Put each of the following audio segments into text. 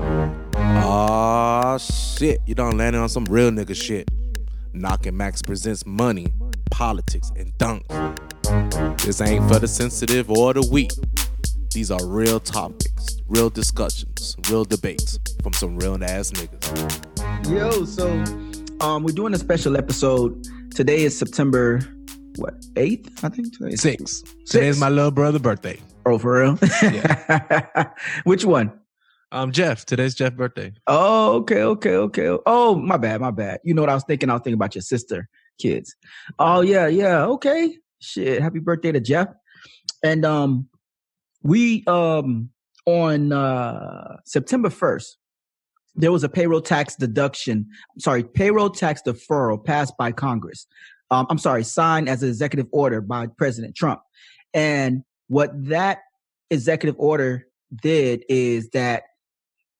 Ah shit, you done landed on some real nigga shit. Knocking Max presents money, politics, and dunks. This ain't for the sensitive or the weak. These are real topics, real discussions, real debates from some real ass niggas. Yo, so um, we're doing a special episode. Today is September what eighth? I think today. Six. Today's my little brother' birthday. Oh, for real? Yeah. Which one? Um, Jeff. Today's Jeff's birthday. Oh, okay, okay, okay. Oh, my bad, my bad. You know what I was thinking? I was thinking about your sister, kids. Oh yeah, yeah. Okay. Shit. Happy birthday to Jeff. And um, we um on uh September first, there was a payroll tax deduction. Sorry, payroll tax deferral passed by Congress. Um, I'm sorry, signed as an executive order by President Trump. And what that executive order did is that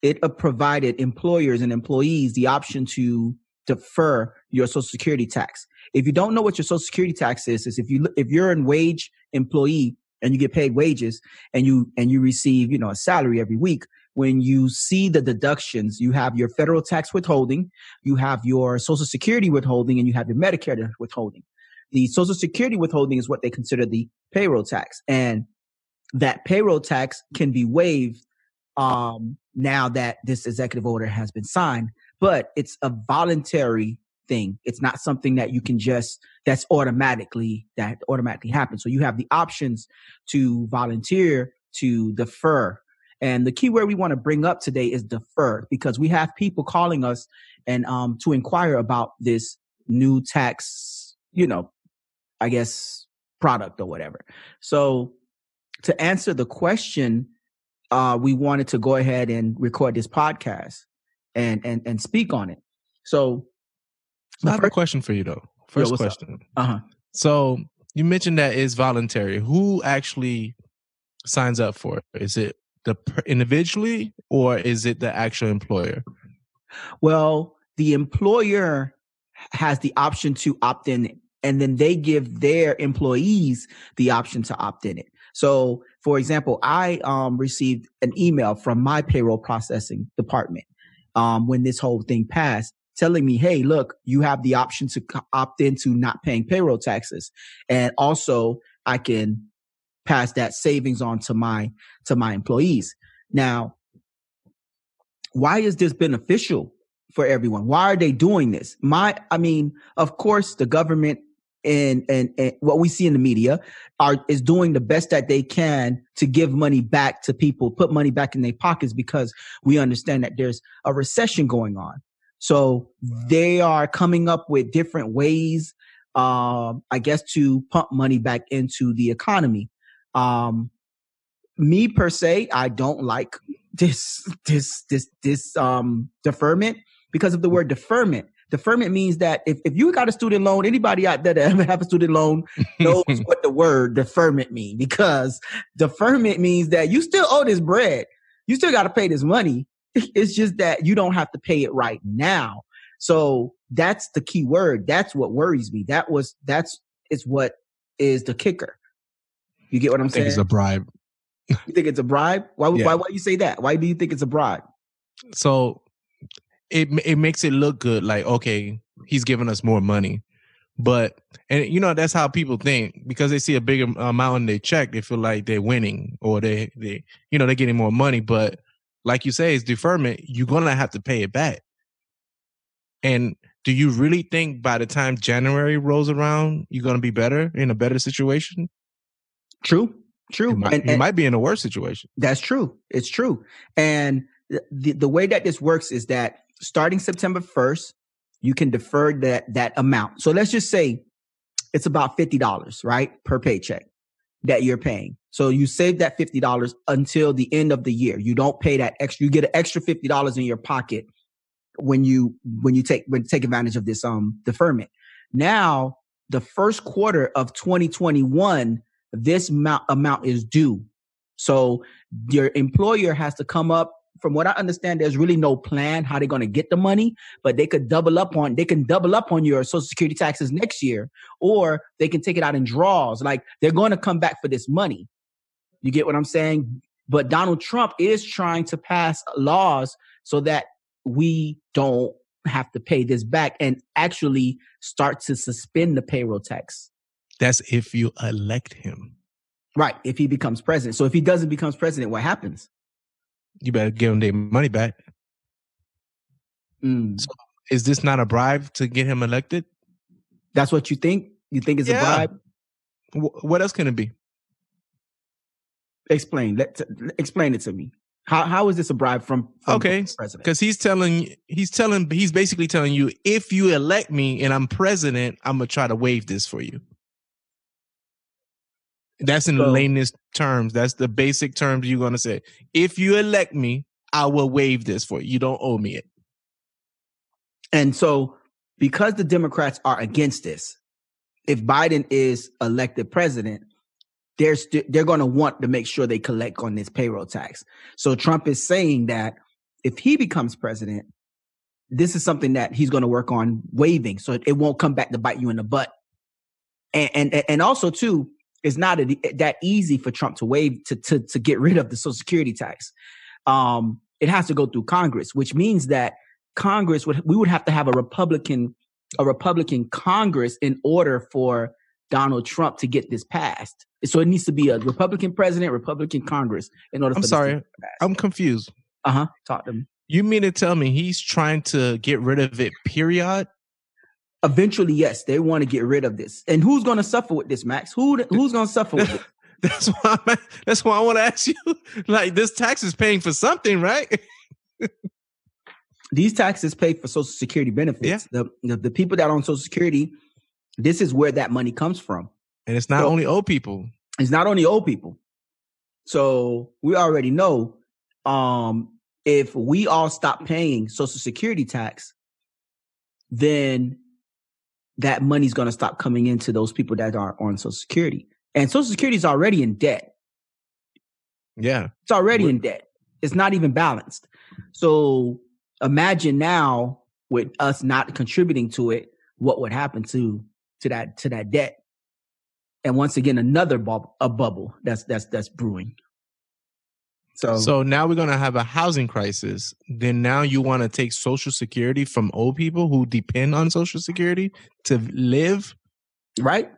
it uh, provided employers and employees the option to defer your social security tax. If you don't know what your social security tax is, is if you if you're an wage employee and you get paid wages and you and you receive, you know, a salary every week, when you see the deductions, you have your federal tax withholding, you have your social security withholding and you have your Medicare withholding. The social security withholding is what they consider the payroll tax and that payroll tax can be waived um, now that this executive order has been signed, but it's a voluntary thing. It's not something that you can just that's automatically that automatically happens. So you have the options to volunteer to defer. And the key word we want to bring up today is defer because we have people calling us and um, to inquire about this new tax, you know, I guess product or whatever. So to answer the question, uh, we wanted to go ahead and record this podcast and and and speak on it. So, I have a question for you though. First up? question. uh huh. So you mentioned that it's voluntary. Who actually signs up for it? Is it the per- individually or is it the actual employer? Well, the employer has the option to opt in, and then they give their employees the option to opt in it. So, for example, I um, received an email from my payroll processing department um, when this whole thing passed, telling me, "Hey, look, you have the option to opt into not paying payroll taxes, and also I can pass that savings on to my to my employees." Now, why is this beneficial for everyone? Why are they doing this? My, I mean, of course, the government and, and, and what we see in the media are is doing the best that they can to give money back to people, put money back in their pockets because we understand that there's a recession going on. So they are coming up with different ways, um, I guess, to pump money back into the economy. Um, me per se, I don't like this this this this um deferment because of the word deferment. Deferment means that if, if you got a student loan, anybody out there that ever have a student loan knows what the word deferment means because deferment means that you still owe this bread. You still got to pay this money. It's just that you don't have to pay it right now. So that's the key word. That's what worries me. That was that's is what is the kicker. You get what I'm I think saying? it's a bribe. You think it's a bribe? Why? Yeah. Why? Why you say that? Why do you think it's a bribe? So it it makes it look good like okay, he's giving us more money. But and you know that's how people think because they see a bigger amount in their check, they feel like they're winning or they they you know they're getting more money. But like you say, it's deferment. You're gonna have to pay it back. And do you really think by the time January rolls around, you're gonna be better in a better situation? True. True. You might, And- you might be in a worse situation. That's true. It's true. And the, the way that this works is that starting September 1st, you can defer that, that amount. So let's just say it's about $50, right? Per paycheck that you're paying. So you save that $50 until the end of the year. You don't pay that extra. You get an extra $50 in your pocket when you, when you take, when take advantage of this, um, deferment. Now, the first quarter of 2021, this amount, amount is due. So your employer has to come up. From what I understand, there's really no plan how they're going to get the money, but they could double up on they can double up on your social security taxes next year, or they can take it out in draws. Like they're going to come back for this money. You get what I'm saying? But Donald Trump is trying to pass laws so that we don't have to pay this back and actually start to suspend the payroll tax. That's if you elect him. Right. If he becomes president. So if he doesn't become president, what happens? You better give him their money back. Mm. So is this not a bribe to get him elected? That's what you think? You think it's Yeah. a bribe? Wh- What else can it be? Explain. Let explain it to me. How how is this a bribe from, from Okay, the president? Because he's telling, he's telling, he's basically telling you, if you elect me and I'm president, I'm gonna try to waive this for you. That's in the So- lamest terms. That's the basic terms you're gonna say. If you elect me, I will waive this for you. You don't owe me it. And so, because the Democrats are against this, if Biden is elected president, they're st- they're going to want to make sure they collect on this payroll tax. So Trump is saying that if he becomes president, this is something that he's going to work on waiving, so it won't come back to bite you in the butt. And and and also too, it's not a, that easy for Trump to waive to to to get rid of the Social Security tax. Um, it has to go through Congress, which means that Congress would we would have to have a Republican a Republican Congress in order for Donald Trump to get this passed. So it needs to be a Republican president, Republican Congress in order. I'm sorry, I'm confused. Uh huh. Talk to me. You mean to tell me he's trying to get rid of it? Period. Eventually, yes, they want to get rid of this. And who's going to suffer with this, Max? Who who's going to suffer with it? That's why. I'm, that's why I want to ask you. Like this tax is paying for something, right? These taxes pay for Social Security benefits. The, the the people that are on Social Security, this is where that money comes from. And it's not So- only old people. It's not only old people. So we already know um, if we all stop paying Social Security tax, then that money's going to stop coming into those people that are on Social Security. And Social Security is already in debt. Yeah. It's already What- in debt. It's not even balanced. So imagine now with us not contributing to it, what would happen to to that to that debt? And once again, another bubble, a bubble that's that's that's brewing. So, So now we're gonna have a housing crisis. Then now you want to take Social Security from old people who depend on Social Security to live, right,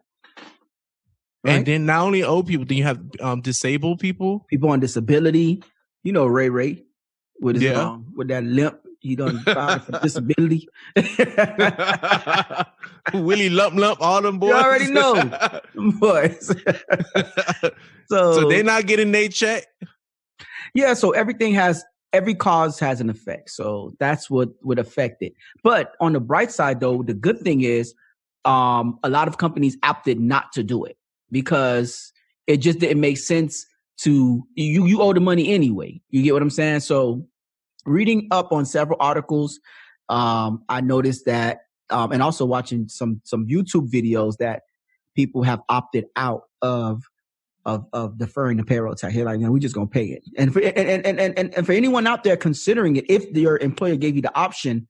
and then not only old people, then you have um, disabled people. people on disability, you know Ray Ray with his Yeah. um, with that limp, he done filed for disability. Willie Lump Lump, all them boys. You already know. Boys. so so they're not getting their check. Yeah, so everything has every cause has an effect. So that's what would affect it. But on the bright side though, the good thing is um a lot of companies opted not to do it because it just didn't make sense to you you owe the money anyway. You get what I'm saying? So reading up on several articles, um I noticed that um and also watching some some YouTube videos that people have opted out of of of deferring the payroll tax. They're like, no, we're just gonna pay it. And for and and, and and and for anyone out there considering it, if your employer gave you the option,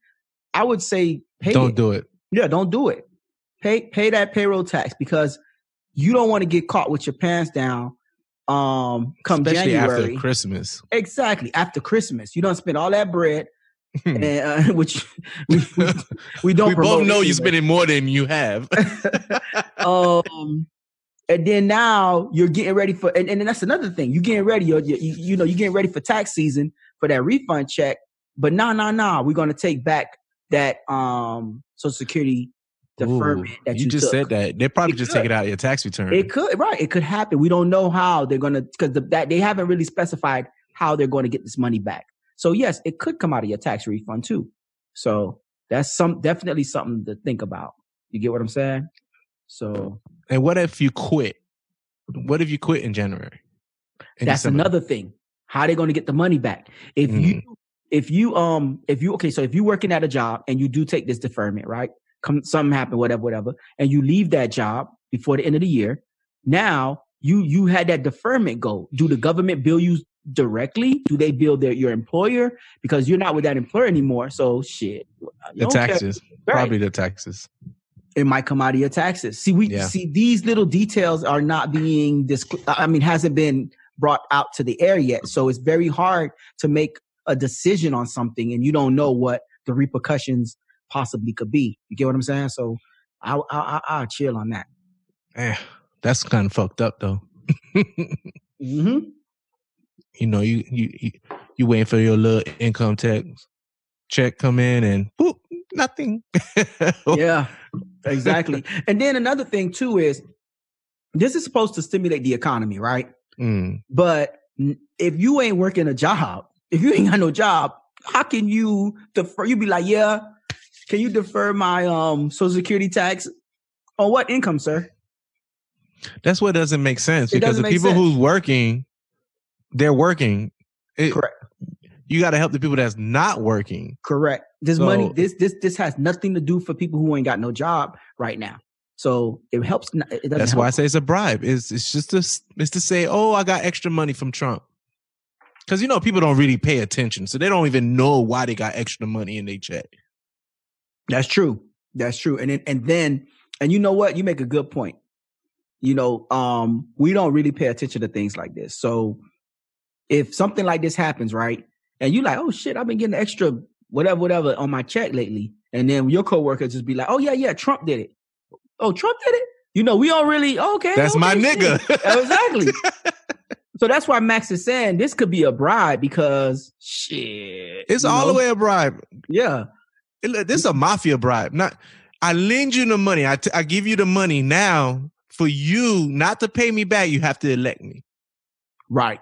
I would say pay Don't it. do it. Yeah, don't do it. Pay pay that payroll tax because you don't want to get caught with your pants down. Um, come Especially January, after Christmas. exactly after Christmas, you don't spend all that bread, and uh, which we we, we don't. we both know anyway. you're spending more than you have. um and then now you're getting ready for and, and that's another thing you're getting ready you're, you, you know you're getting ready for tax season for that refund check but no no no we're going to take back that um social security deferment Ooh, that you, you, just took. said that. They probably It just could. take it out of your tax return. it could right it could happen we don't know how they're going to because the, that they haven't really specified how they're going to get this money back so yes it could come out of your tax refund too so that's some definitely something to think about you get what i'm saying so and what if you quit? What if you quit in January? In That's December? another thing. How they going to get the money back? If Mm. you if you um if you okay, so if you're working at a job and you do take this deferment, right? Come something happen, whatever, whatever, and you leave that job before the end of the year. Now you you had that deferment go. Do the government bill you directly? Do they bill their your employer because you're not with that employer anymore? So shit, The taxes. Right. Probably the taxes. It might come out of your taxes. See, we Yeah. see these little details are not being this. I mean, hasn't been brought out to the air yet. So it's very hard to make a decision on something and you don't know what the repercussions possibly could be. You get what I'm saying? So I I I I'll chill on that. Eh, that's kind of fucked up though. hmm you know, you you you, waiting for your little income tax check come in and whoop, nothing. Yeah, exactly. and then another thing too is this is supposed to stimulate the economy, right? Mm, But if you ain't working a job, if you ain't got no job, how can you defer? You be like, yeah, can you defer my um social security tax on what income, sir? that's what doesn't make sense It because the people sense. who's working, they're working. It- Correct. You got to help the people that's not working. Correct. This money, this this this has nothing to do for people who ain't got no job right now. So it helps. It That's help. why I say it's a bribe. It's it's just to it's to say, oh, I got extra money from Trump. Because you know people don't really pay attention, so they don't even know why they got extra money in their check. That's true. That's true. And then, and then, and you know what? You make a good point. You know, um, we don't really pay attention to things like this. So if something like this happens, right? And you like, oh shit, I've been getting extra whatever, whatever on my check lately. And then your coworker just be like, oh yeah, yeah, Trump did it. Oh, Trump did it? You know, we all really okay. That's my nigga. exactly. So that's why Max is saying this could be a bribe because shit. It's all the way a bribe. Yeah. It- This is a mafia bribe. Not I lend you the money. I, t- I give you the money now for you not to pay me back. You have to elect me. Right.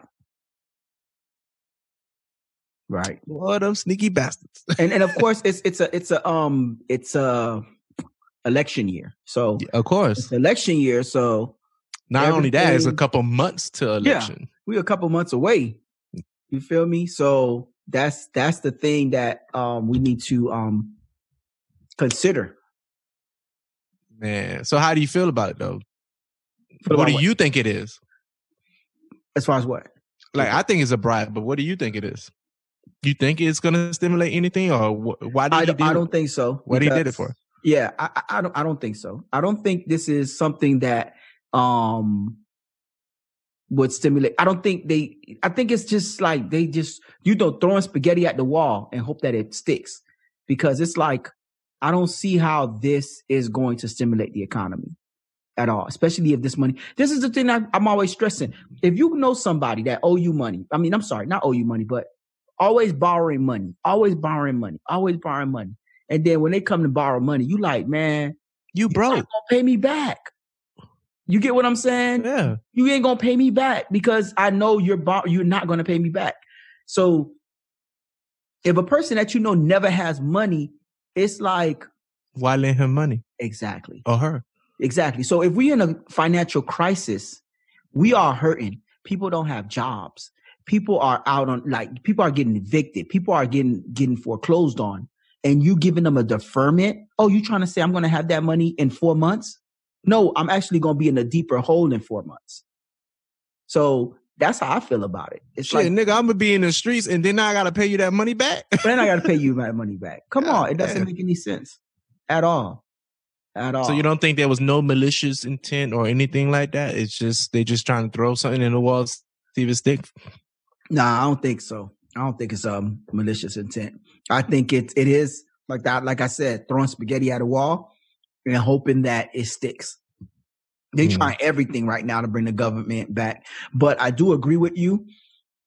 Right. What them sneaky bastards. and and of course it's it's a it's a um it's a election year. So of course. it's election year, so Not only that, it's a couple months to Yeah. election. we're a couple months away. You feel me? So that's that's the thing that um we need to um consider. Man. So how do you feel about it though? Feel what about do you think it is? As far as what? Like I think it's a bribe, but what do you think it is? You think it's gonna stimulate anything, or wh- why did I do I it? don't think so. What he did it for? Yeah, I, I I don't I don't think so. I don't think this is something that um would stimulate. I don't think they I think it's just like they just you know throwing spaghetti at the wall and hope that it sticks. Because it's like I don't see how this is going to stimulate the economy at all, especially if this money. This is the thing I, I'm always stressing. If you know somebody that owe you money, I mean, I'm sorry, not owe you money, but always borrowing money, always borrowing money, always borrowing money. And then when they come to borrow money, you like, man, You you broke. not gonna pay me back. You get what I'm saying? Yeah. You ain't gonna pay me back because I know you're you're not gonna pay me back. So if a person that you know never has money, it's like Why lend him money exactly, or her? exactly. So if we're in a financial crisis, we are hurting. People don't have jobs. People are out on like people are getting evicted. People are getting getting foreclosed on. And you giving them a deferment? Oh, you trying to say I'm going to have that money in four months? No, I'm actually going to be in a deeper hole in four months. So that's how I feel about it. It's Shit, like, nigga, I'm gonna be in the streets and then I gotta pay you that money back. then I got to pay you my money back. Come God on, it doesn't damn. make any sense at all, at all. So you don't think there was no malicious intent or anything like that? It's just they just trying to throw something in the wall, see if it stick. Nah, I don't think so. I don't think it's um malicious intent. I think it it is like that. Like I said, throwing spaghetti at a wall and hoping that it sticks. They Hmm. trying everything right now to bring the government back. But I do agree with you.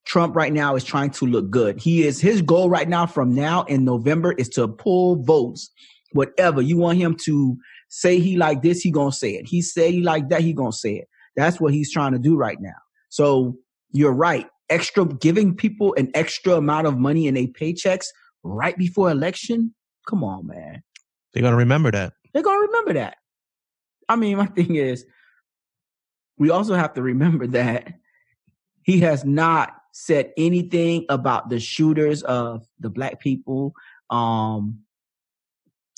Trump right now is trying to look good. He is his goal right now from now in November is to pull votes. Whatever you want him to say he like this, he gonna say it. He say he like that, he gonna say it. That's what he's trying to do right now. So you're right. Extra giving people an extra amount of money in their paychecks right before election. Come on, man. They're gonna remember that. They're gonna remember that. I mean, my thing is, we also have to remember that he has not said anything about the shooters of the black people, um,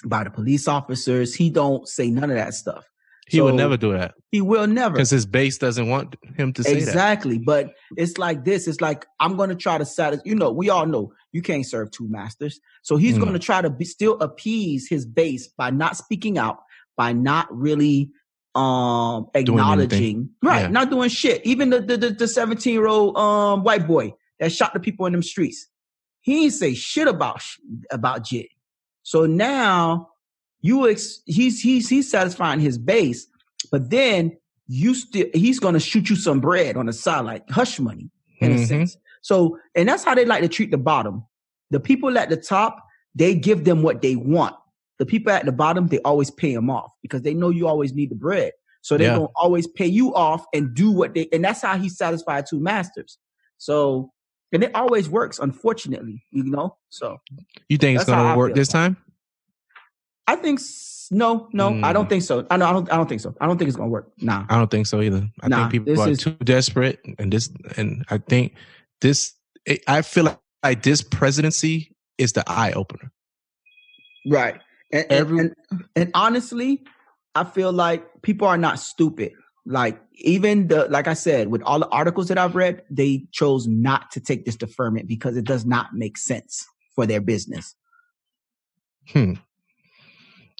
by the police officers. He don't say none of that stuff. He would never do that He will never. because his base doesn't want him to say that. Exactly. But it's like this. It's like I'm going to try to satisfy. You know, we all know you can't serve two masters. So he's Mm. going to try to be, still appease his base by not speaking out, by not really um acknowledging right Yeah. not doing shit even the the, the, the 17 year old um white boy that shot the people in them streets he ain't say shit about about jit so now you ex- he's he's he's satisfying his base but then you still he's gonna shoot you some bread on the side like hush money in a Mhm. sense so and that's how they like to treat the bottom the people at the top they give them what they want the people at the bottom, they always pay them off because they know you always need the bread. So they're Yeah. gonna always pay you off and do what they and that's how he satisfied two masters. So and it always works, unfortunately, you know. So You think it's gonna work this time? I think no, no, I don't Mm. think so. I know I don't I don't think so. I don't think it's gonna work. Nah. I don't think so either. I Nah, think people are is- too desperate, and this, and I think this. It, I feel like, like this presidency is the eye opener. Right. And, and, and, and honestly, I feel like people are not stupid. Like even the like I said, with all the articles that I've read, they chose not to take this deferment because it does not make sense for their business. Hmm.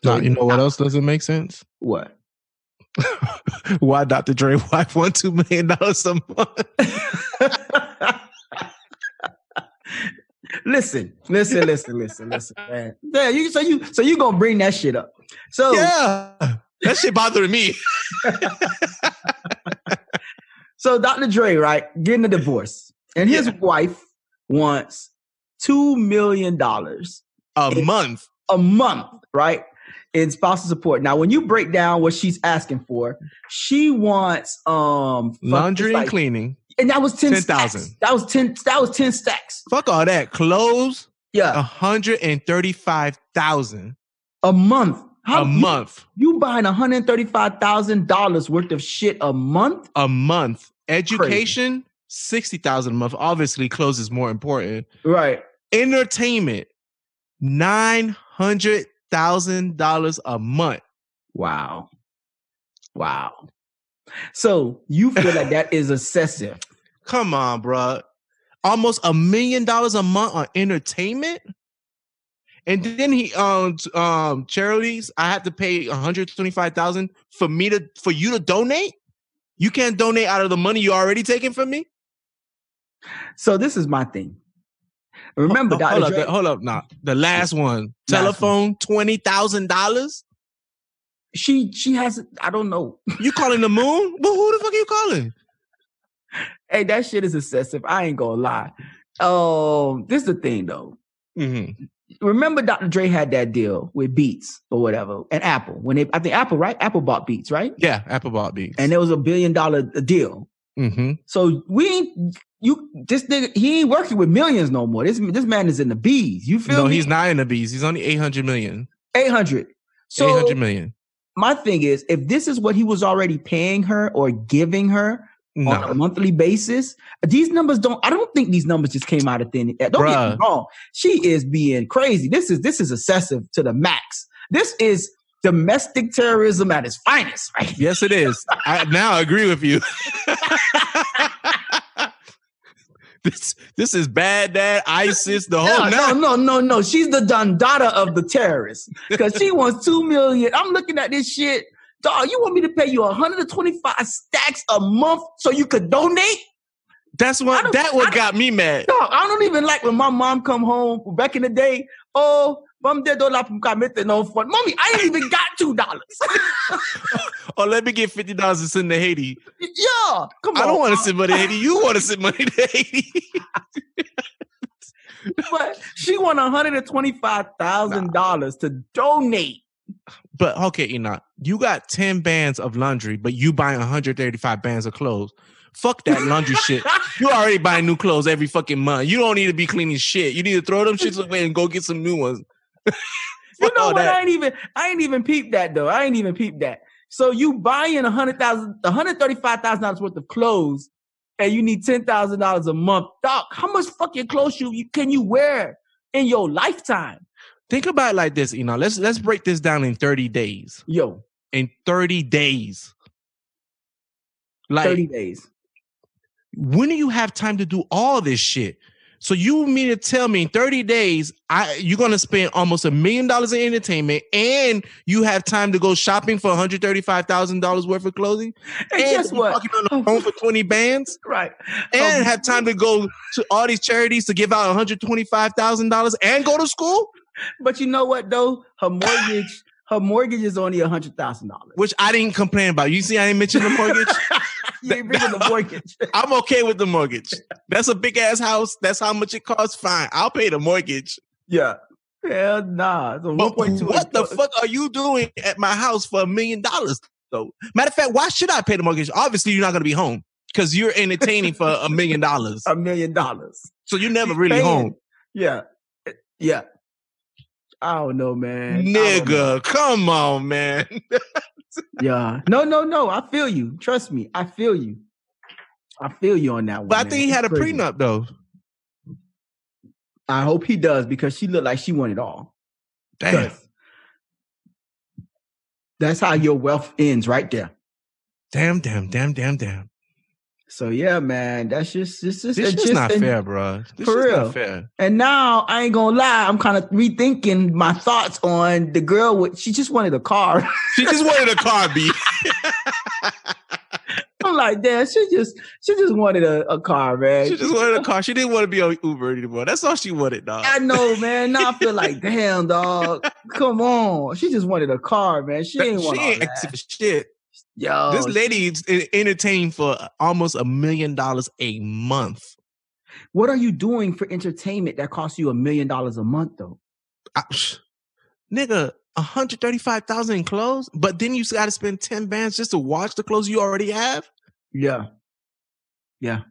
So Now, you know what else doesn't make sense? What? Why Dr. Dre wife won two million dollars a month? listen, listen, listen, listen, listen, man. Yeah, you so you so you gonna bring that shit up. So Yeah, that shit bothering me. so Dr. Dre, right, getting a divorce, and his Yeah. wife wants two million dollars A month. a month, right? In spousal support. Now, when you break down what she's asking for, she wants um Laundry it's and cleaning. and that was 10 10,000. stacks. That was 10 that was 10 stacks. Fuck all that. Clothes. Yeah, A hundred and thirty-five thousand a month. How a month. You, buying $135,000 worth of shit a month? A month. Education. Sixty thousand a month. Obviously, clothes is more important. Right. Entertainment. Nine hundred thousand dollars a month. Wow. Wow. So you feel like that is excessive. Come on, bruh. Almost a million dollars a month on entertainment. And then he um um charities, I have to pay 125,000 for me to for you to donate. You can't donate out of the money you already taking from me. So this is my thing. Remember, Ho- Dr. hold up, Dre, the- hold up, nah. The last one, Last one. telephone, twenty thousand dollars. she she has I don't know. You calling the moon? but who the fuck are you calling? Hey, that shit is excessive. I ain't gonna lie. Um, this is the thing though. Mhm. Remember, Dr. Dre had that deal with Beats or whatever, and Apple. When they, I think Apple, right? Apple bought Beats, right? Yeah, Apple bought beats. And it was a billion dollar deal. Hmm So we ain't you. This nigga, he ain't working with millions no more. This this man is in the bees. You feel no, me? he's not in the bees. He's only eight hundred million. eight hundred. So Eight hundred million. my thing is, if this is what he was already paying her or giving her on a monthly basis, these numbers don't. I don't think these numbers just came out of thin air. Don't get me wrong. She is being crazy. This is this is excessive to the max. This is domestic terrorism at its finest, right? yes, it is. I now agree with you. this this is Baghdad, ISIS, the whole No, no, no, no, no. She's the Dondada of the terrorists because she wants two million. I'm looking at this shit. Dog, you want me to pay you 125 stacks a month so you could donate? That's what that what got me mad. Dog, I don't even like when my mom come home back in the day. Oh, mom did don't like commit no fun. Mommy, I ain't even got two dollars. Oh, let me get fifty dollars to send to Haiti. yeah, come on. I don't want to send money to Haiti. You want to send money to Haiti? But she won 125 thousand dollars to donate. But okay, Enoch, you got 10 bands of laundry, but you buying 135 bands of clothes. Fuck that laundry shit. You already buying new clothes every fucking month. You don't need to be cleaning shit. You need to throw them shits away and go get some new ones. You know what? that. I ain't even I ain't even peeped that though. I ain't even peeped that. So you buying a hundred thousand, one hundred thirty-five thousand dollars worth of clothes, and you need ten thousand dollars a month. Doc, how much fucking clothes you, you can you wear in your lifetime? Think about it like this, you know. Let's let's break this down in 30 days. Yo, In 30 days. Like thirty days. when do you have time to do all this shit? So you mean to tell me in 30 days, I you're gonna spend almost a million dollars in entertainment and you have time to go shopping for $135,000 worth of clothing? And, And guess what? on the phone for 20 bands Right. and Um, have time to go to all these charities to give out $125,000 and go to school, But you know what though? Her mortgage, her mortgage is only a hundred thousand dollars. which I didn't complain about. You see, I didn't mention the mortgage. You ain't bringing the mortgage. I'm okay with the mortgage. That's a big ass house. That's how much it costs. Fine. I'll pay the mortgage. yeah. Hell nah. So But 1.2 what the fuck are you doing at my house for a million dollars? Though, matter of fact, why should I pay the mortgage? Obviously, you're not going to be home because you're entertaining for a million dollars. A million dollars. So you're never really Paying. home, Yeah. Eh, yeah. I don't know, man. Don't know. nigga. Come on, man. Yeah. No, no, no. I feel you. Trust me. I feel you. I feel you on that one. But I man. think he had a crazy. prenup though. I hope he does because she looked like she wanted all. Damn. That's how your wealth ends right there. Damn. Damn. Damn. Damn. Damn. So yeah, man, that's just this is This it's just not an- fair, bro. This For real. not fair. And now I ain't gonna lie, I'm kind of rethinking my thoughts on the girl. With she just wanted a car. She just wanted a car, B. I'm like, damn, she just she just wanted a, a car, man. She just wanted a car. She didn't want to be on Uber anymore. That's all she wanted, dog. I know, man. Now I feel like, damn, dog. Come on, she just wanted a car, man. She ain't want she ain't that. asking for shit. Yo, this lady lady's en- entertained for almost a million dollars a month. What are you doing for entertainment that costs you a million dollars a month, though? I- psh, nigga, 135,000 in clothes, but then you got to spend 10 bands just to watch the clothes you already have? Yeah. Yeah.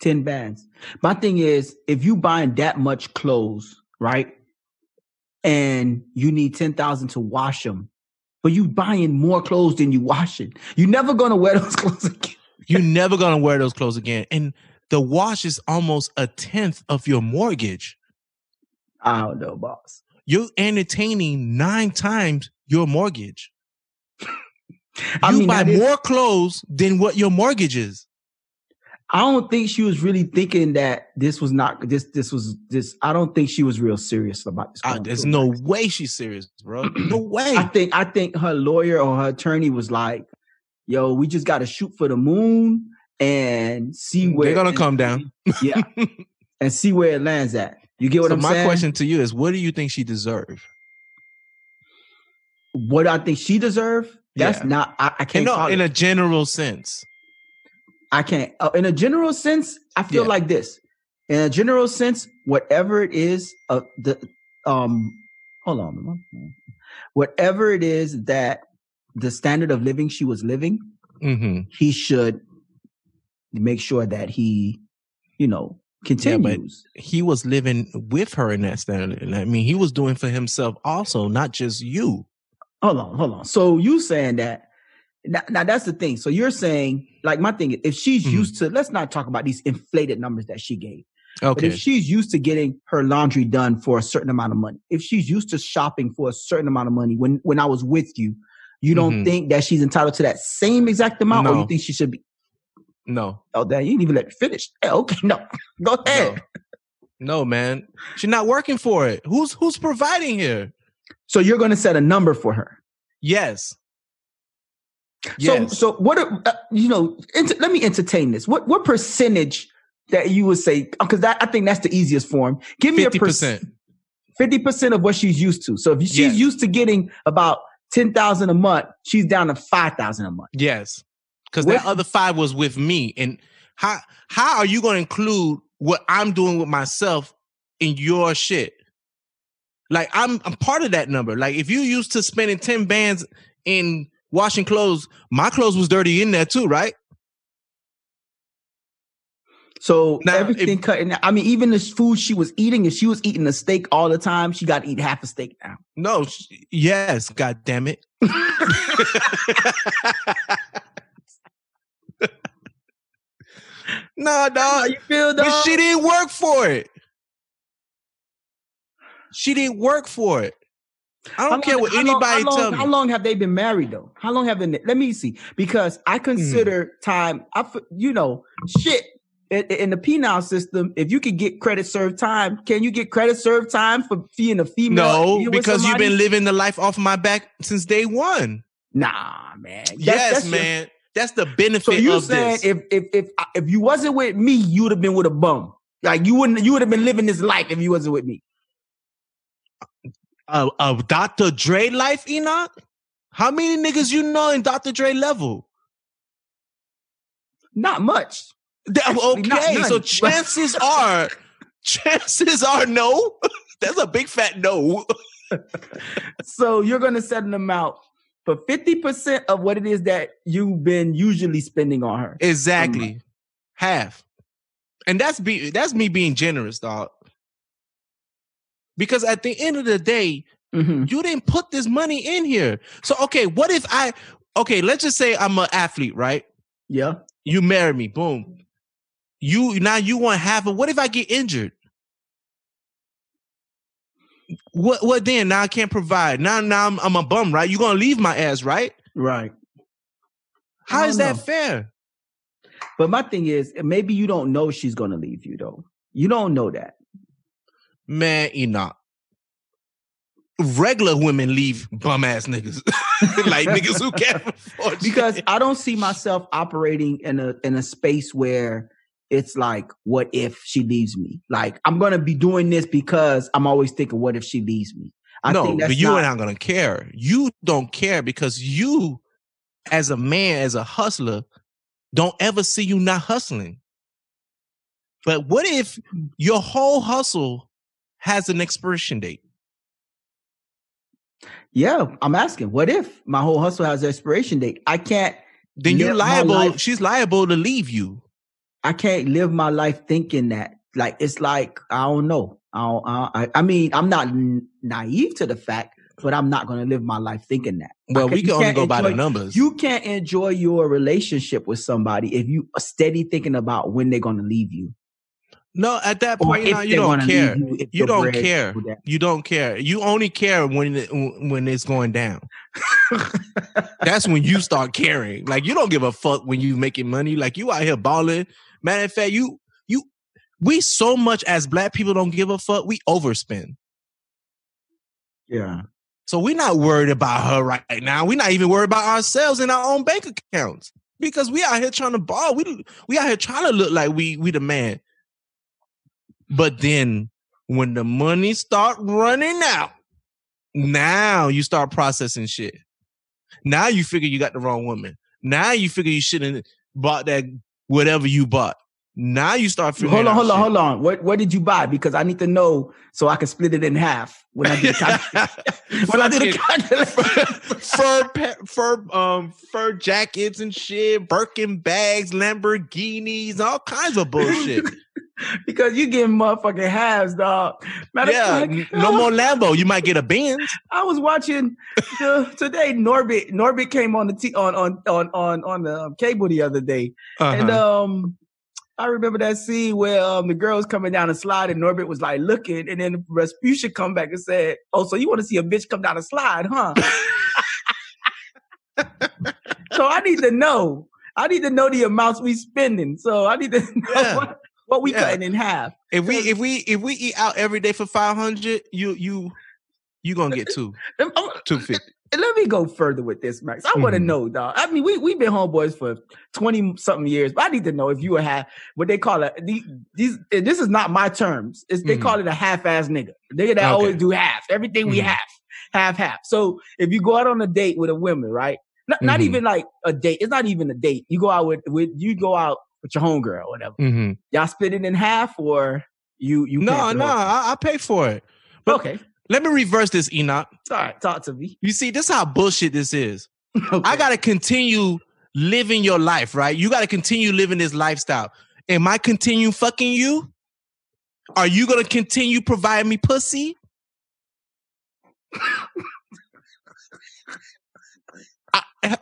10 bands. My thing is, if you buying that much clothes, right? And you need 10,000 to wash them, but you buying more clothes than you washing. You're never going to wear those clothes again. You're never going to wear those clothes again. And the wash is almost a tenth of your mortgage. I don't know, boss. You're entertaining nine times your mortgage. I you mean, buy more clothes than what your mortgage is. I don't think she was really thinking that this was not this. This was this. I don't think she was real serious about this. There's no way she's serious, bro. No way. I think I think her lawyer or her attorney was like, "Yo, we just got to shoot for the moon and see where They're gonna and come down. yeah, and see where it lands at." You get what so I'm my saying? My question to you is, what do you think she deserved? what I think she deserved. That's Yeah. not. I, I can't. no, in a general sense. I can't. Uh, in a general sense, I feel Yeah. like this. In a general sense, whatever it is, uh, the um, hold on, whatever it is that the standard of living she was living, hmm he should make sure that he, you know, continues. He was living with her in that standard. And I mean, he was doing for himself also, not just you. hold on, hold on. So you saying that? Now, now that's the thing. So you're saying, like, my thing is, if she's Mhm. used to, let's not talk about these inflated numbers that she gave. okay But if she's used to getting her laundry done for a certain amount of money, if she's used to shopping for a certain amount of money, when when I was with you, you don't Mhm. think that she's entitled to that same exact amount, or No. you think she should be? no. Oh, damn, you didn't even let me finish. Okay, no, go ahead. No. no, man. She's not working for it. Who's who's providing here? So you're going to set a number for her. Yes. Yes. So, so what? Are, uh, you know, ent- let me entertain this. What what percentage that you would say? Because I think that's the easiest form. Give me Fifty a percent. Fifty percent of what she's used to. So if she's Yeah. used to getting about ten thousand a month, she's down to five thousand a month. Yes. Because that other five was with me. And how how are you gonna include what I'm doing with myself in your shit? Like I'm I'm part of that number. Like if you used to spending 10 bands in washing clothes, my clothes was dirty in there too, right? So Now, everything cutting. I mean, even the food she was eating, if she was eating a steak all the time, she got to eat half a steak now. No, sh- yes, god damn it. no, How dog. you feel, dog? But she didn't work for it. She didn't work for it. I don't care long- what anybody how long, tell How long have they been married though? How long have they? Let me see, because I consider Hmm. time. I you know, shit. in, in the penal system, if you could get credit served time, can you get credit served time for being a female? No, because you've been living the life off my back since day one. Nah, man. That's- yes, that's your- man. That's the benefit so you of saying this. if if if if you wasn't with me, you would have been with a bum. Like you wouldn't you would have been living this life if you wasn't with me. Uh, Dr. Dre life, Enoch? How many niggas you know in Dr. Dre level? Not much. That- not okay, so none. chances are, chances are no. That's a big fat no. So you're gonna set an amount for 50% of what it is that you've been usually spending on her. Exactly, half, and that's be that's me being generous, dog. Because at the end of the day, Mhm. you didn't put this money in here. So okay, what if I? Okay, let's just say I'm an athlete, right? Yeah. You marry me, boom. You now you want half of what if I get injured? What what then? Now I can't provide. Now now I'm, I'm a bum, right? You're gonna leave my ass, right? Right. How is that know. fair? But my thing is, maybe you don't know she's gonna leave you though. You don't know that. Man, Enoch. Regular women leave bum ass niggas. like niggas who can't afford because. I don't see myself operating in a in a space where it's like, what if she leaves me? Like I'm gonna be doing this because I'm always thinking, what if she leaves me? I no, think that's but you not, not gonna care. You don't care because you, as a man, as a hustler, don't ever see you not hustling. But what if your whole hustle has an expiration date? Yeah, I'm asking, what if my whole hustle has an expiration date? I can't Then you're liable. She's liable to leave you. I can't live my life thinking that. Like it's like I don't know. I don't, I, I mean, I'm not naive to the fact, but I'm not going to live my life thinking that. Well, we can only go by the numbers. You can't enjoy your relationship with somebody if you are steady thinking about when they're going to leave you, no, at that point, you, know, you don't care. you. You don't care. You don't care. You only care when it, when it's going down. That's when you start caring. Like you don't give a fuck when you making money. Like you out here balling. Matter of fact, you you we so much as black people don't give a fuck. We overspend. Yeah. So we're not worried about her right now. We're not even worried about ourselves in our own bank accounts because we out here trying to ball. We we out here trying to look like we we the man. But then when the money start running out, now you start processing shit. Now you figure you got the wrong woman. Now you figure you shouldn't bought that whatever you bought. Now you start figuring Hold on, hold on, shit. hold on. What what did you buy? Because I need to know so I can split it in half when I do the calculation. when I do the calculation. fur fur um fur jackets and shit, Birkin bags, Lamborghinis, all kinds of bullshit. because you getting motherfucking halves, dog. Matter yeah, fact, no more Lambo. You might get a Benz. I was watching the, today. Norbit Norbit came on the t- on on on on on the um, cable the other day, and Uh-huh. um, I remember that scene where um the girl was coming down a slide, and Norbit was like looking, and then Rasputia come back and said, "Oh, so you want to see a bitch come down a slide, huh?" so I need to know. I need to know the amounts we spending. So I need to know Yeah. what, what we Yeah. cutting in half. if we if we if we eat out every day for five hundred, you you you gonna get two two fifty. Let me go further with this, Max. I want to Mhm. know, dog. I mean, we we've been homeboys for twenty something years, but I need to know if you have what they call it. the- These this is not my terms. It's, they Mhm. call it a half-ass nigga. Nigga that Okay. always do half. Everything we Mhm. have, half half. So if you go out on a date with a woman, right? Not, not Mhm. even like a date. It's not even a date. You go out with with you go out with your homegirl whatever. Mm-hmm. Y'all split it in half, or you you No, no, the whole thing? I, I pay for it. but- okay. Let me reverse this, Enoch. All right, talk to me. You see, this is how bullshit this is. Okay. I gotta continue living your life, right? You gotta continue living this lifestyle. Am I continue fucking you? Are you gonna continue providing me pussy?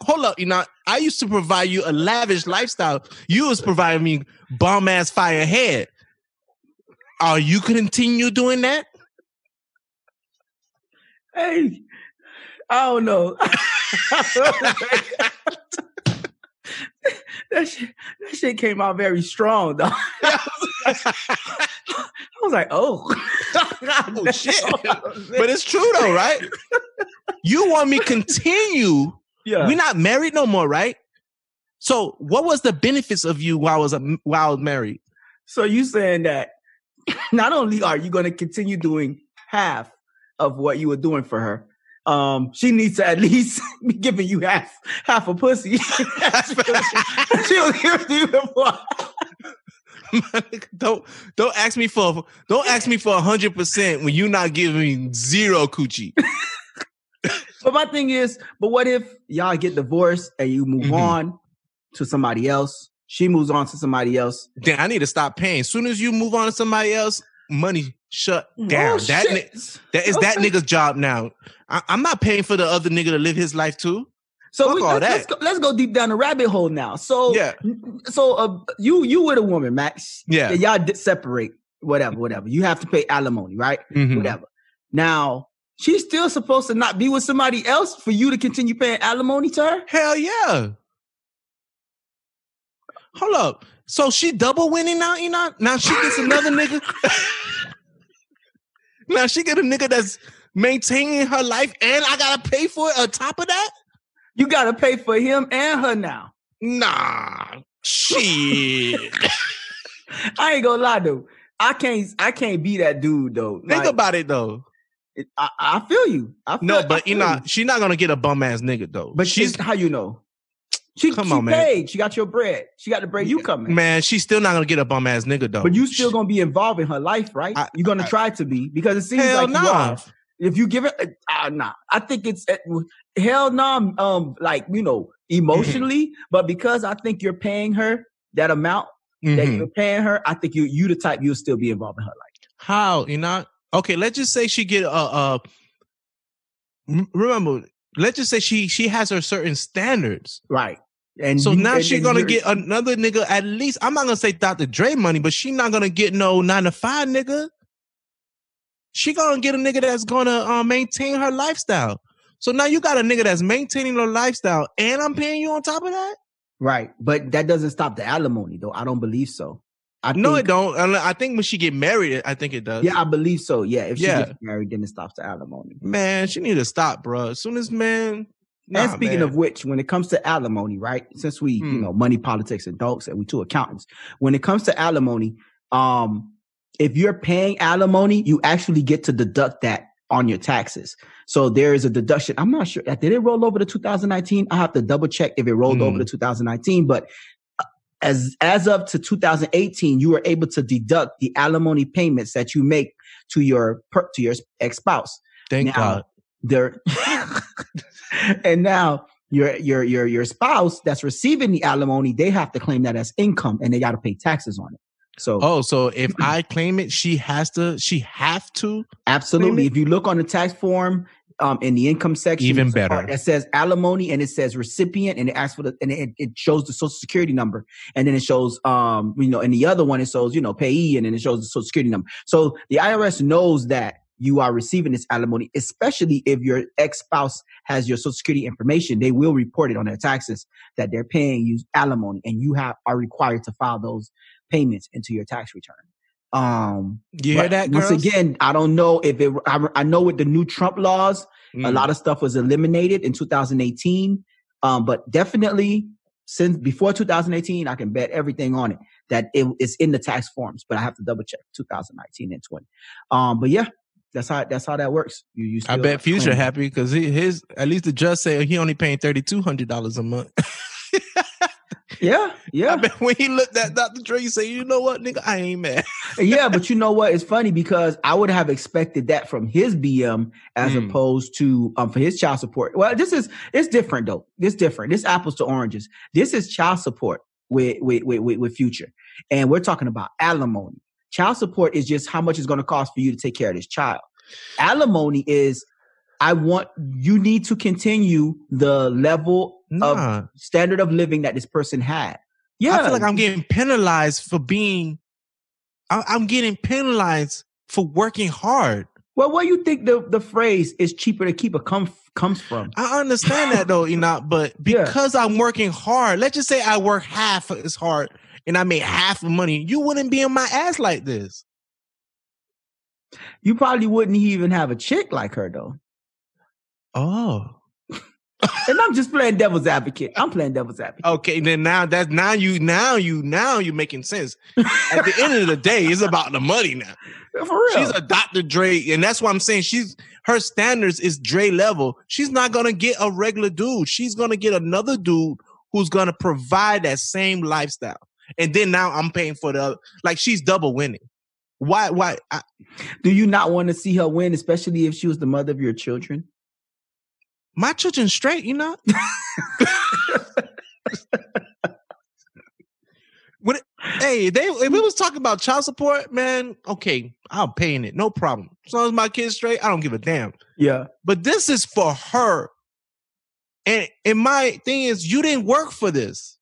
Hold up, you know. I used to provide you a lavish lifestyle. You was providing me bomb ass fire head. Are you continue doing that? Hey, I don't know. that shit, that shit came out very strong, though. I was like, oh, oh shit! but it's true though, right? You want me continue? Yeah, We're not married no more, right? So, what was the benefits of you while I was while I was married? So you saying that not only are you going to continue doing half of what you were doing for her, um, she needs to at least be giving you half half a pussy. she was give you before. don't don't ask me for don't ask me for hundred percent when you're not giving zero coochie. But my thing is, but what if y'all get divorced and you move Mhm. on to somebody else? She moves on to somebody else. Then I need to stop paying. As soon as you move on to somebody else, money shut down. Oh, that ni- that is that nigga's job now. I, I'm not paying for the other nigga to live his life too. So we, let's, let's go, let's go deep down the rabbit hole now. So Yeah. so uh, you you with a woman, Max. Yeah. Y'all separate, whatever, whatever. You have to pay alimony, right? Mhm. Whatever. Now she's still supposed to not be with somebody else for you to continue paying alimony to her. Hell yeah. Hold up. So she double winning now, Enoch? Now she gets another nigga. now she get a nigga that's maintaining her life and I gotta pay for it on top of that? You got to pay for him and her now. Nah. Shit. I ain't gonna lie though. I can't I can't be that dude though. Think Like, about it though. It- I, I feel you. I feel, No, but you. she's not gonna get a bum ass nigga though. But she's how you know. She, Come she on, man. paid. She got your bread. She got the bread you coming. man, she's still not gonna get a bum ass nigga though. But you still gonna be involved in her life, right? I- You're gonna I- try to be because it seems like you nah. If you give it, uh, nah. I think it's uh, hell no. Um, like you know, emotionally, Mm-hmm. but because I think you're paying her that amount that Mhm. you're paying her, I think you you the type you'll still be involved in her life. How you not? Okay, let's just say she get a. Uh, m- remember, let's just say she she has her certain standards. Right. And So you- now and- and gonna get another nigga. At least I'm not gonna say Dr. Dre money, but she not gonna get no nine to five nigga. She gonna get a nigga that's gonna uh, maintain her lifestyle. So now you got a nigga that's maintaining her lifestyle, and I'm paying you on top of that. right, but that doesn't stop the alimony, though. I don't believe so. I No, think, it don't. I think when she get married, I think it does. Yeah, I believe so. Yeah, if she Yeah. gets married, then it stops the alimony. man, she need to stop, bro. As soon as man. Nah, and speaking man. of which, when it comes to alimony, right? Since we, you Hmm. know, money, politics, and dogs, and we two accountants, when it comes to alimony, um, if you're paying alimony, you actually get to deduct that on your taxes. So there is a deduction. I'm not sure. Did it roll over to 2019? I have to double check if it rolled over Hmm. to 2019. But as as of to 2018, you were able to deduct the alimony payments that you make to your per, to your ex spouse Thank now- God. they're and now your your your your spouse that's receiving the alimony they have to claim that as income and they got to pay taxes on it so Oh, so if I claim it, she has to. She have to. absolutely if you look on the tax form um in the income section Even there's a part better. that says alimony and it says recipient and it asks for the and it, it shows the social security number. And then it shows um you know and the other one it shows you know payee and then it shows the social security number. So the irs knows that you are receiving this alimony especially if your ex-spouse has your social security information. They will report it on their taxes that they're paying you alimony and you have are required to file those payments into your tax return um You hear that, once girls? again i don't know if it I, I know with the new trump laws a Mm. lot of stuff was eliminated in 2018 um, but definitely since before 2018 i can bet everything on it that it is in the tax forms but i have to double check 2019 and 20 um, but yeah that's how that's how that works you, you I bet Future happy because his at least the judge said he only paying thirty two hundred dollars a month. yeah I yeah. when he looked at Dr. Dre, he said, "You know what, nigga, I ain't mad." yeah but you know what? It's funny because i would have expected that from his bm as Mm. opposed to um for his child support. Well this is it's different though. It's different. This apples to oranges. This is child support with with with, with, with future. And we're talking about alimony. Child support is just how much it's going to cost for you to take care of this child. Alimony is i want you need to continue the level of standard of living that this person had yeah I feel like I'm getting penalized for being. I, I'm getting penalized for working hard. Well, where do you think the, the phrase is cheaper to keep a come comes from? I understand that though, Enoch, but Yeah. because I'm working hard, let's just say I work half as hard and I make half the money, you wouldn't be in my ass like this. You probably wouldn't even have a chick like her though. Oh. And I'm just playing devil's advocate. I'm playing devil's advocate. Okay, then now that's now you now you now you making sense. At the end of the day, it's about the money now. For real. She's a Dr. Dre, and that's why I'm saying she's her standards is Dre level. She's not gonna get a regular dude. She's gonna get another dude who's gonna provide that same lifestyle. And then now I'm paying for the like she's double winning. Why? Why? I, Do you not want to see her win, especially if she was the mother of your children? My children straight, you know. When it- hey, they if we was talking about child support, man, okay, I'm paying it, no problem. As long as my kids straight, I don't give a damn. Yeah. But this is for her. And and my thing is, you didn't work for this.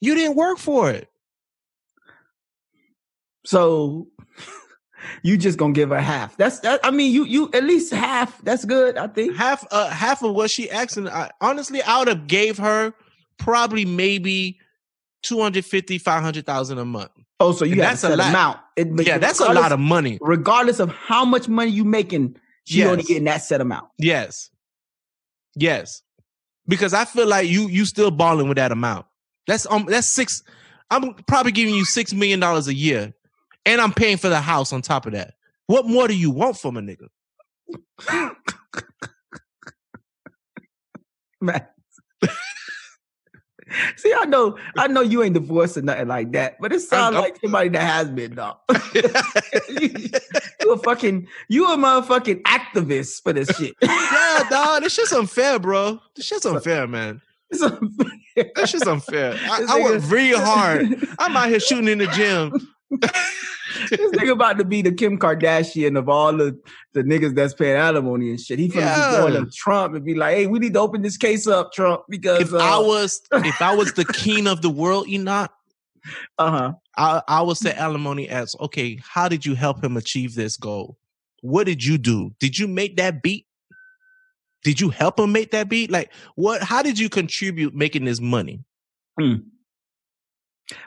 You didn't work for it. So you just gonna give her half. That's that. I mean, you you at least half. That's good. I think. Half uh half of what she asked, and I, honestly, I would have gave her probably maybe 250, 500,000 a month. Oh, so you that's a lot. amount. It, Yeah, that's a lot of money. Regardless of how much money you making, she only getting that set amount. Yes. Yes. Because I feel like you you still balling with that amount. That's um that's six. I'm probably giving you six million dollars a year. And I'm paying for the house on top of that. What more do you want from a nigga? Man. See, I know, I know you ain't divorced or nothing like that, but it sounds I'm- like somebody that has been, dog. you, you a fucking, you a motherfucking activist for this shit. yeah, dog. This shit's unfair, bro. This shit's unfair, man. So- This shit's unfair. I, I work really hard. I'm out here shooting in the gym. This nigga about to be the Kim Kardashian of all the, the niggas that's paying alimony and shit. He finna Yeah. be going to Trump and be like, hey, we need to open this case up, Trump, because If uh, I was if I was the king of the world, Enoch, uh-huh. I, I would say alimony as okay, how did you help him achieve this goal? What did you do? Did you make that beat? Did you help him make that beat? Like what how did you contribute making this money?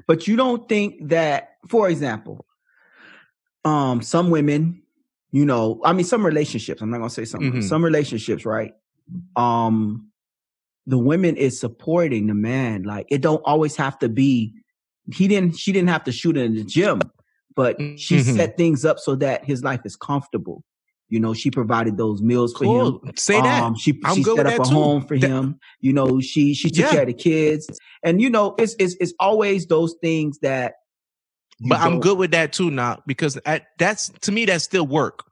But you don't think that, for example, um, some women, you know, I mean, some relationships. I'm not gonna say some. Mhm. Some relationships, right? Um, the women is supporting the man. Like it don't always have to be. He didn't. She didn't have to shoot in the gym, but she Mhm. set things up so that his life is comfortable. You know, she provided those meals for him. Say that. Um, she I'm she good set with up a too. home for That- him. You know, she she took Yeah. care of the kids, and you know, it's it's it's always those things that. but I'm good with that too now because I, that's to me that's still work.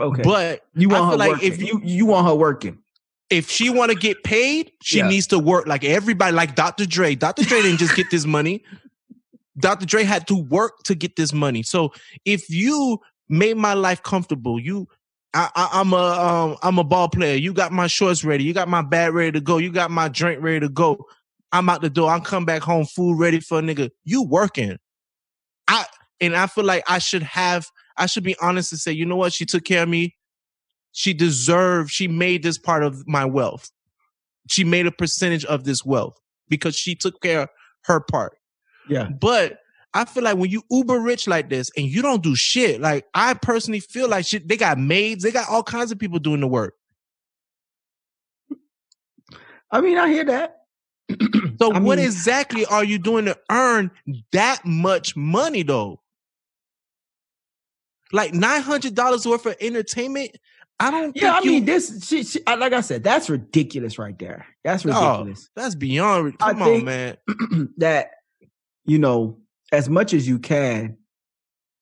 Okay, But you I want her like working. if you you want her working. if she want to get paid, she Yeah. needs to work like everybody, like Dr. Dre. Dr. Dre didn't just get this money. Dr. Dre had to work to get this money. So if you made my life comfortable, you, I, I, I'm a, um, I'm a ball player. You got my shorts ready. You got my bag ready to go. You got my drink ready to go. I'm out the door. I'm come back home, food ready for a nigga. You working. I and I feel like I should have. I should be honest and say, you know what? She took care of me she deserved she made this part of my wealth she made a percentage of this wealth because she took care of her part Yeah, but i feel like when you uber rich like this and you don't do shit like i personally feel like shit they got maids they got all kinds of people doing the work I mean, I hear that. so I what mean- exactly are you doing to earn that much money though like $900 worth of entertainment i don't Yeah, I you- mean, this she, she, like I said, that's ridiculous right there. That's ridiculous. that's beyond I come on think- man that you know, as much as you can.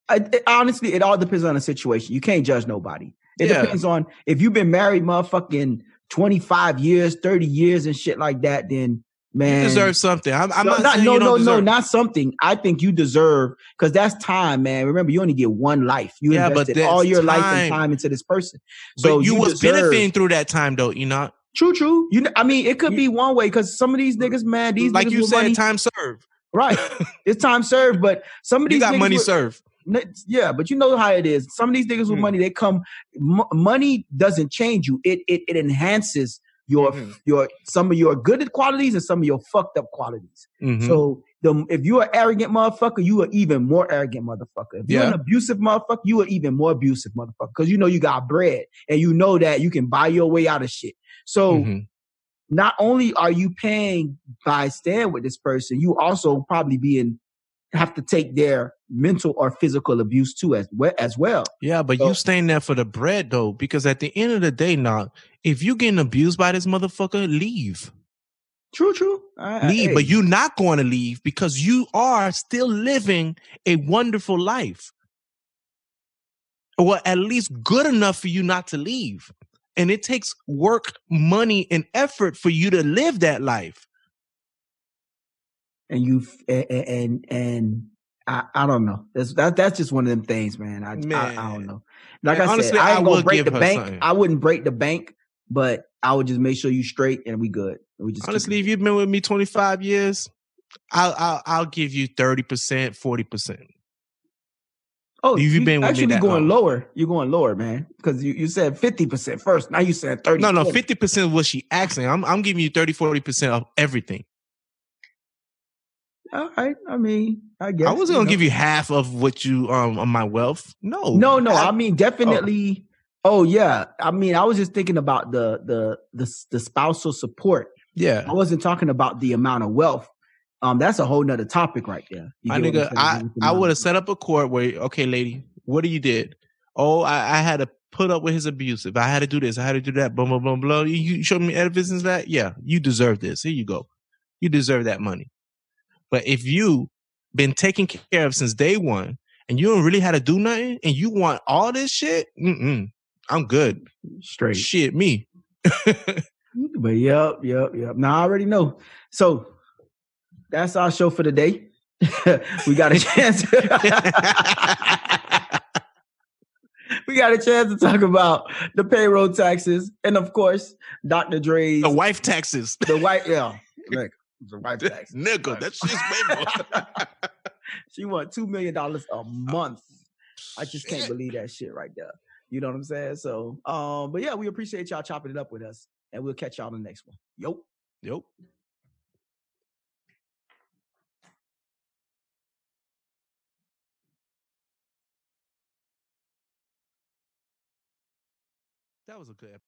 I, it- honestly, it all depends on the situation. You can't judge nobody. It Yeah. depends on if you've been married, motherfucking twenty five years, thirty years, and shit like that. Then man, you deserve something. I'm, I'm no, not, not, no, you no, no, not something. I think you deserve because that's time, man. Remember, you only get one life. You Yeah, invested all your life and time into this person. but So you, was deserve- benefiting through that time, though. You know, True, true. You, know, I mean, it could be one way because some of these niggas, man, these like you said, money, time served. Right? It's time served, but some of You these got money with- served. Yeah, but you know how it is. Some of these niggas with Mm. money, they come. M- money doesn't change you. It it it enhances your Mhm. your some of your good qualities and some of your fucked up qualities. Mhm. So the if you're an arrogant motherfucker, you are even more arrogant motherfucker. If you're an abusive motherfucker, you are even more abusive motherfucker because you know you got bread and you know that you can buy your way out of shit. So Mhm. Not only are you paying by staying with this person, you also probably being have to take their mental or physical abuse too as well as well. Yeah, but So- you staying there for the bread though, because at the end of the day, now, if you getting abused by this motherfucker, leave. True, true. I- I- Leave. But you're not going to leave because you are still living a wonderful life. Or at least good enough for you not to leave. And it takes work, money, and effort for you to live that life. and you and and, and I, I don't know. That's that, that's just one of them things, man. I I, I don't know. Like Man, I honestly, said, I ain't gonna would break the bank. something. I wouldn't break the bank, but I would just make sure you straight and we good. And we just Honestly, if you've been with me 25 years, I'll I'll, I'll give you 30%, 40%. Oh, you've you been actually going long. lower. You're going lower, man, because you, you said fifty percent first. Now you said thirty. No, no, 20. 50% is what she asking. I'm I'm giving you 30, 40% of everything. All right. I mean, I guess I wasn't gonna know. give you half of what you um on my wealth. No, No, no. half- I mean, definitely. Oh yeah. I mean, I was just thinking about the the the the spousal support. yeah. I wasn't talking about the amount of wealth. Um, that's a whole nother topic right there. You My nigga. I, I would have set up a court where, okay, lady, what do you did? Oh, I, I had to put up with his abusive. I had to do this. I had to do that. Blah blah blah blah. You, you showed me evidence of that. Yeah, you deserve this. Here you go. You deserve that money. But if you been taken care of since day one and you don't really had to do nothing and you want all this shit, mm-mm, I'm good. straight. Shit, me. But yep, yep, yep. Now I already know. So that's our show for the day. we got a chance. we got a chance to talk about the payroll taxes and of course Dr. Dre's the wife taxes. the white yeah. Look, the wife taxes. Nigga, that shit's way more. she want two million dollars a month. I just can't Shit. believe that shit right there. You know what I'm saying? So, um, but yeah, we appreciate y'all chopping it up with us, and we'll catch y'all in the next one. Yo. Yep. That was a good